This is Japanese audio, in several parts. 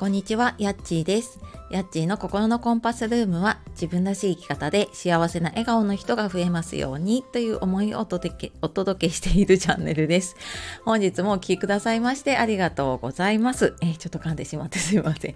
こんにちは、やっちーです。やっちーの心のコンパスルームは自分らしい生き方で幸せな笑顔の人が増えますようにという思いをお届けお届けしているチャンネルです。本日もお聴きくださいましてありがとうございます。えー、ちょっと噛んでしまってすいません。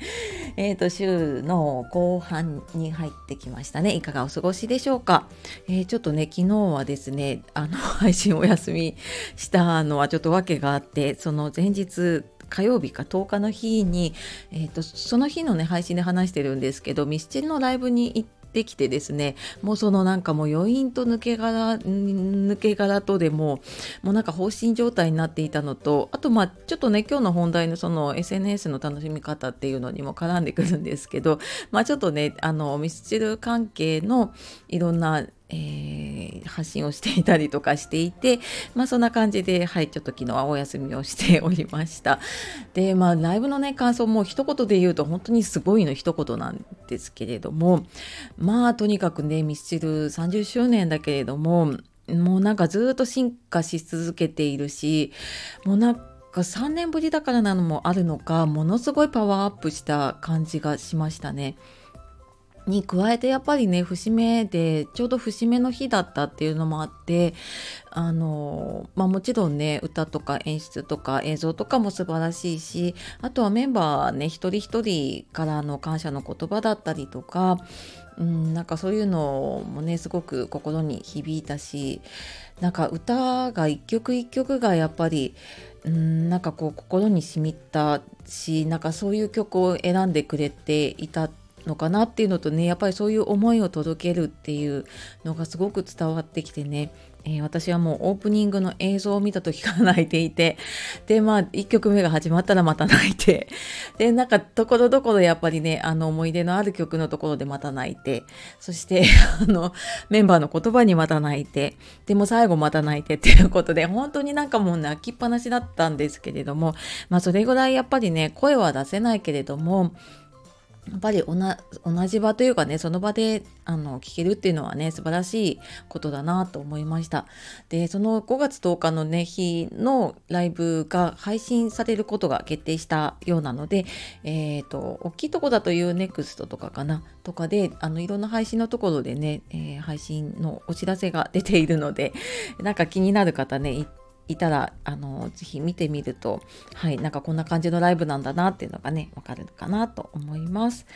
えっ、ー、と、週の後半に入ってきましたね。いかがお過ごしでしょうか？えー、ちょっとね、昨日はですね、あの、配信お休みしたのはちょっと訳があって、その前日火曜日か10日の日に、えーと、その日のね配信で話してるんですけどミスチルのライブに行ってきてですねもうそのなんかもう余韻と抜け殻抜け殻とでももうなんか放心状態になっていたのとあとまあちょっとね今日の本題のその SNS の楽しみ方っていうのにも絡んでくるんですけどまあちょっとねあのミスチル関係のいろんなえー、発信をしていたりとかしていて、まあ、そんな感じで、はい、ちょっと昨日はお休みをしておりました。で、まあ、ライブのね、感想も一言で言うと本当にすごいの一言なんですけれども、まあ、とにかくね、ミスチル30周年だけれども、もうなんかずっと進化し続けているし、もうなんか3年ぶりだからなのもあるのか、ものすごいパワーアップした感じがしましたね。に加えてやっぱりね節目でちょうど節目の日だったっていうのもあってあの、まあ、もちろんね歌とか演出とか映像とかも素晴らしいしあとはメンバーね一人一人からの感謝の言葉だったりとか、うん、なんかそういうのもねすごく心に響いたしなんか歌が一曲一曲がやっぱりうんなんかこう心に染みたしなんかそういう曲を選んでくれていたってのかなっていうのとねやっぱりそういう思いを届けるっていうのがすごく伝わってきてね、えー、私はもうオープニングの映像を見た時から泣いていて。でまあ1曲目が始まったらまた泣いて。でなんかところどころやっぱりねあの思い出のある曲のところでまた泣いて。そして あのメンバーの言葉にまた泣いて。でも最後また泣いてっていうことで本当になんかもう泣きっぱなしだったんですけれどもまあそれぐらいやっぱりね声は出せないけれどもやっぱり同じ場というかねその場であの聞けるっていうのはね素晴らしいことだなと思いました。でその5月10日のね日のライブが配信されることが決定したようなのでえっ、ー、と大きいとこだという NEXT とかかなとかであのいろんな配信のところでね、えー、配信のお知らせが出ているのでなんか気になる方ね行っていたらあのぜひ見てみるとはいなんかこんな感じのライブなんだなっていうのがねわかるかなと思います。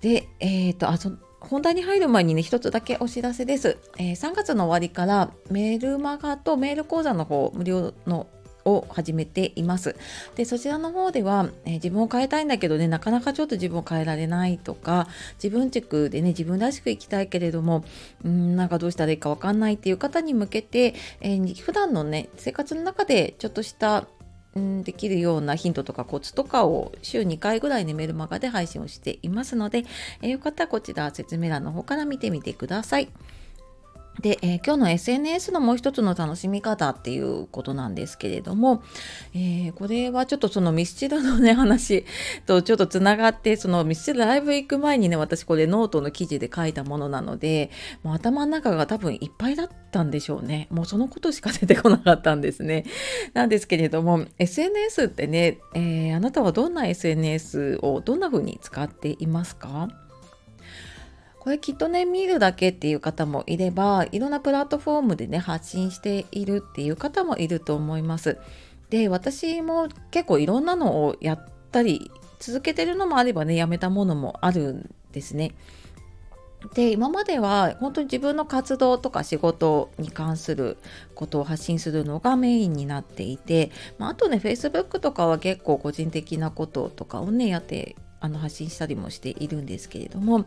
でえっ、ー、とあそ本題に入る前にね一つだけお知らせです、えー、3月の終わりからメールマガとメール講座の方無料のを始めています。でそちらの方では、えー、自分を変えたいんだけどねなかなかちょっと自分を変えられないとか自分軸でね自分らしく生きたいけれどもうんなんかどうしたらいいか分かんないっていう方に向けて、えー、普段のね生活の中でちょっとしたできるようなヒントとかコツとかを週2回ぐらいねメルマガで配信をしていますので、えー、よかったらこちら説明欄の方から見てみてください。で、えー、今日の SNS のもう一つの楽しみ方っていうことなんですけれども、えー、これはちょっとそのミスチルのね話とちょっとつながってそのミスチルライブ行く前にね私これノートの記事で書いたものなのでもう頭の中が多分いっぱいだったんでしょうね。もうそのことしか出てこなかったんですね。なんですけれども SNS ってね、えー、あなたはどんな SNS をどんな風に使っていますか？これきっとね見るだけっていう方もいればいろんなプラットフォームでね発信しているっていう方もいると思います。で私も結構いろんなのをやったり続けてるのもあればねやめたものもあるんですね。で今までは本当に自分の活動とか仕事に関することを発信するのがメインになっていて、まあ、あとね Facebook とかは結構個人的なこととかをねやってあの発信したりもしているんですけれども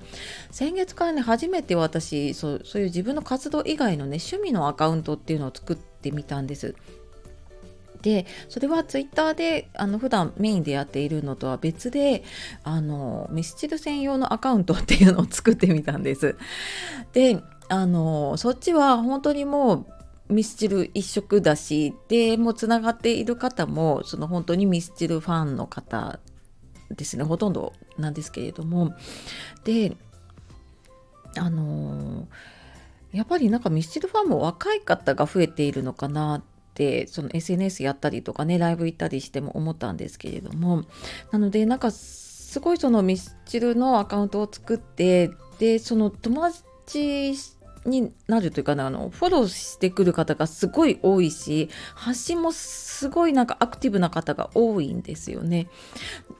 先月からね初めて私そうそういう自分の活動以外のね趣味のアカウントっていうのを作ってみたんです。でそれはツイッターであの普段メインでやっているのとは別であのミスチル専用のアカウントっていうのを作ってみたんです。であのそっちは本当にもうミスチル一色だしでもうつながっている方もその本当にミスチルファンの方ですね。ほとんどなんですけれども。であのー、やっぱりなんかミスチルファンも若い方が増えているのかなってその SNS やったりとかねライブ行ったりしても思ったんですけれども。なのでなんかすごいそのミスチルのアカウントを作ってでその友達になるというかなあのフォローしてくる方がすごい多いし発信もすごいなんかアクティブな方が多いんですよね。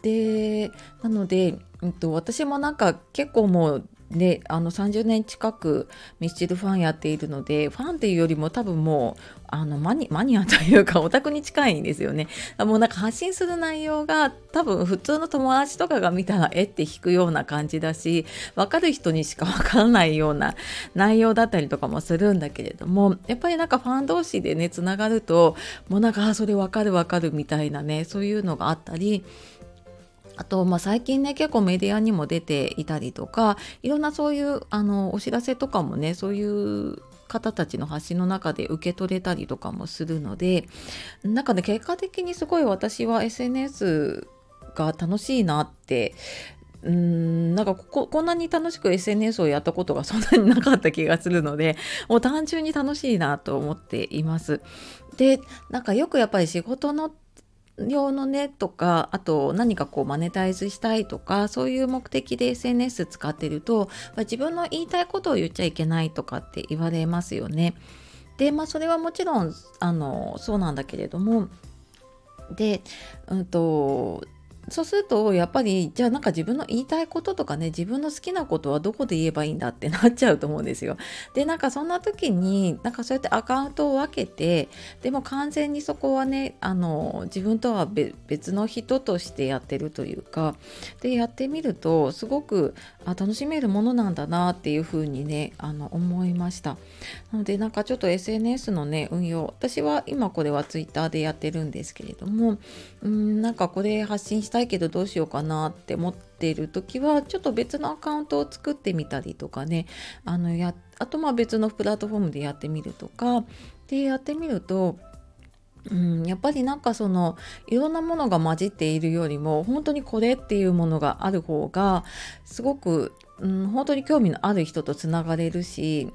でなので、うん、と私もなんか結構もうであの30年近くミスチルファンやっているのでファンっていうよりも多分もうあのマニマニアというかオタクに近いんですよね。もうなんか発信する内容が多分普通の友達とかが見たらえって引くような感じだし分かる人にしか分からないような 内容だったりとかもするんだけれどもやっぱりなんかファン同士でねつながるともうなんかそれ分かる分かるみたいなねそういうのがあったりあと、まあ、最近ね結構メディアにも出ていたりとかいろんなそういうあのお知らせとかもねそういう方たちの発信の中で受け取れたりとかもするのでなんかね結果的にすごい私は SNS が楽しいなってうんなんかここんなに楽しく SNS をやったことがそんなになかった気がするのでもう単純に楽しいなと思っています。でなんかよくやっぱり仕事の用のねとかあと何かこうマネタイズしたいとかそういう目的で SNS 使ってると、まあ、自分の言いたいことを言っちゃいけないとかって言われますよね。でまあそれはもちろんあのそうなんだけれどもで、うんとそうするとやっぱりじゃあなんか自分の言いたいこととかね自分の好きなことはどこで言えばいいんだってなっちゃうと思うんですよ。でなんかそんな時になんかそうやってアカウントを分けてでも完全にそこはねあの自分とは別の人としてやってるというかでやってみるとすごくあ楽しめるものなんだなっていうふうにねあの思いました。なのでなんかちょっと SNS のね運用私は今これは Twitter でやってるんですけれどもうんなんかこれ発信したいけどどうしようかなって思っている時はちょっと別のアカウントを作ってみたりとかね。あのやあとまあ別のプラットフォームでやってみるとか。でやってみるとうん、やっぱりなんかそのいろんなものが混じっているよりも本当にこれっていうものがある方がすごく、うん、本当に興味のある人とつながれるし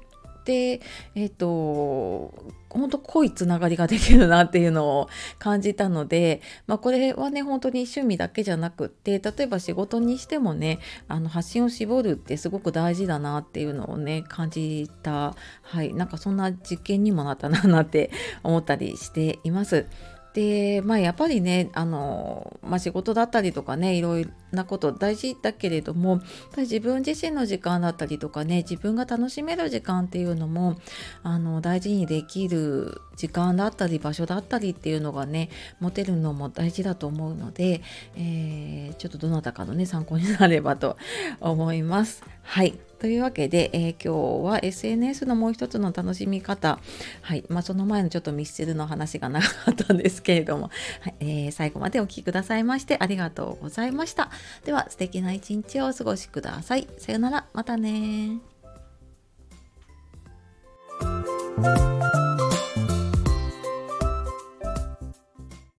でえっ、ー、と本当濃いつながりができるなっていうのを感じたので、まあ、これはね本当に趣味だけじゃなくって例えば仕事にしてもねあの発信を絞るってすごく大事だなっていうのをね感じたはいなんかそんな実験にもなったななんて思ったりしています。でまあやっぱりねあの、まあ、仕事だったりとかねいろいろなこと大事だけれどもやっぱり自分自身の時間だったりとかね自分が楽しめる時間っていうのもあの大事にできる時間だったり場所だったりっていうのがね持てるのも大事だと思うので、えー、ちょっとどなたかのね参考になればと思います。はいというわけで、えー、今日は SNS のもう一つの楽しみ方、はい。まあ、その前のちょっとミスチルの話が長かったんですけれども、はい。えー、最後までお聴きくださいましてありがとうございました。では素敵な一日をお過ごしください。さよなら、またね